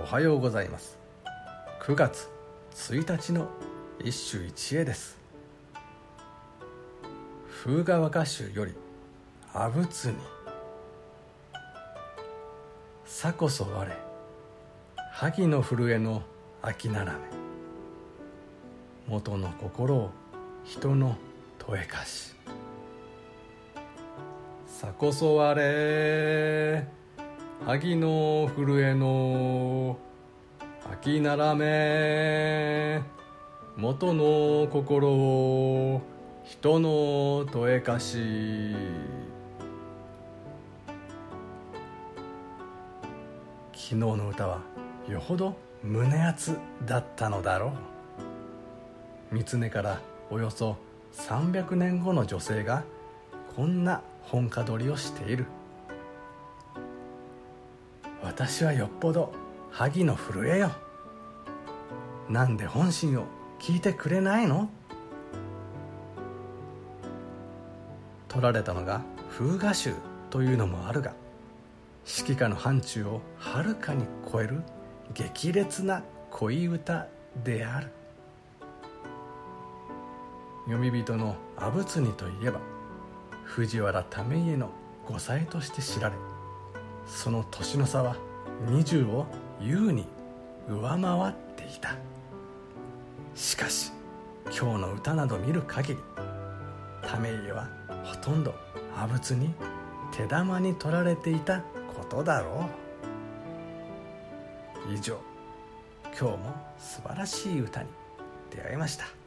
おはようございます。9月1日の一首一会です。風雅和歌集より阿仏にさこそ我萩の震えの秋ならめ元の心を人の問えかし。さこそ我萩の震えの秋ならめ元の心を人の問えかし。昨日の歌はよほど胸熱だったのだろう。三常からおよそ300年後の女性がこんな本家取りをしている。私はよっぽど萩の震えよ。なんで本心を聞いてくれないの？取られたのが風雅集というのもあるが指揮下の範疇をはるかに超える激烈な恋歌である。読み人の阿仏にといえば藤原為家の後妻として知られその年の差は20を優に上回っていた。しかし今日の歌など見る限り為家はほとんど阿仏に手玉に取られていたことだろう。以上今日も素晴らしい歌に出会いました。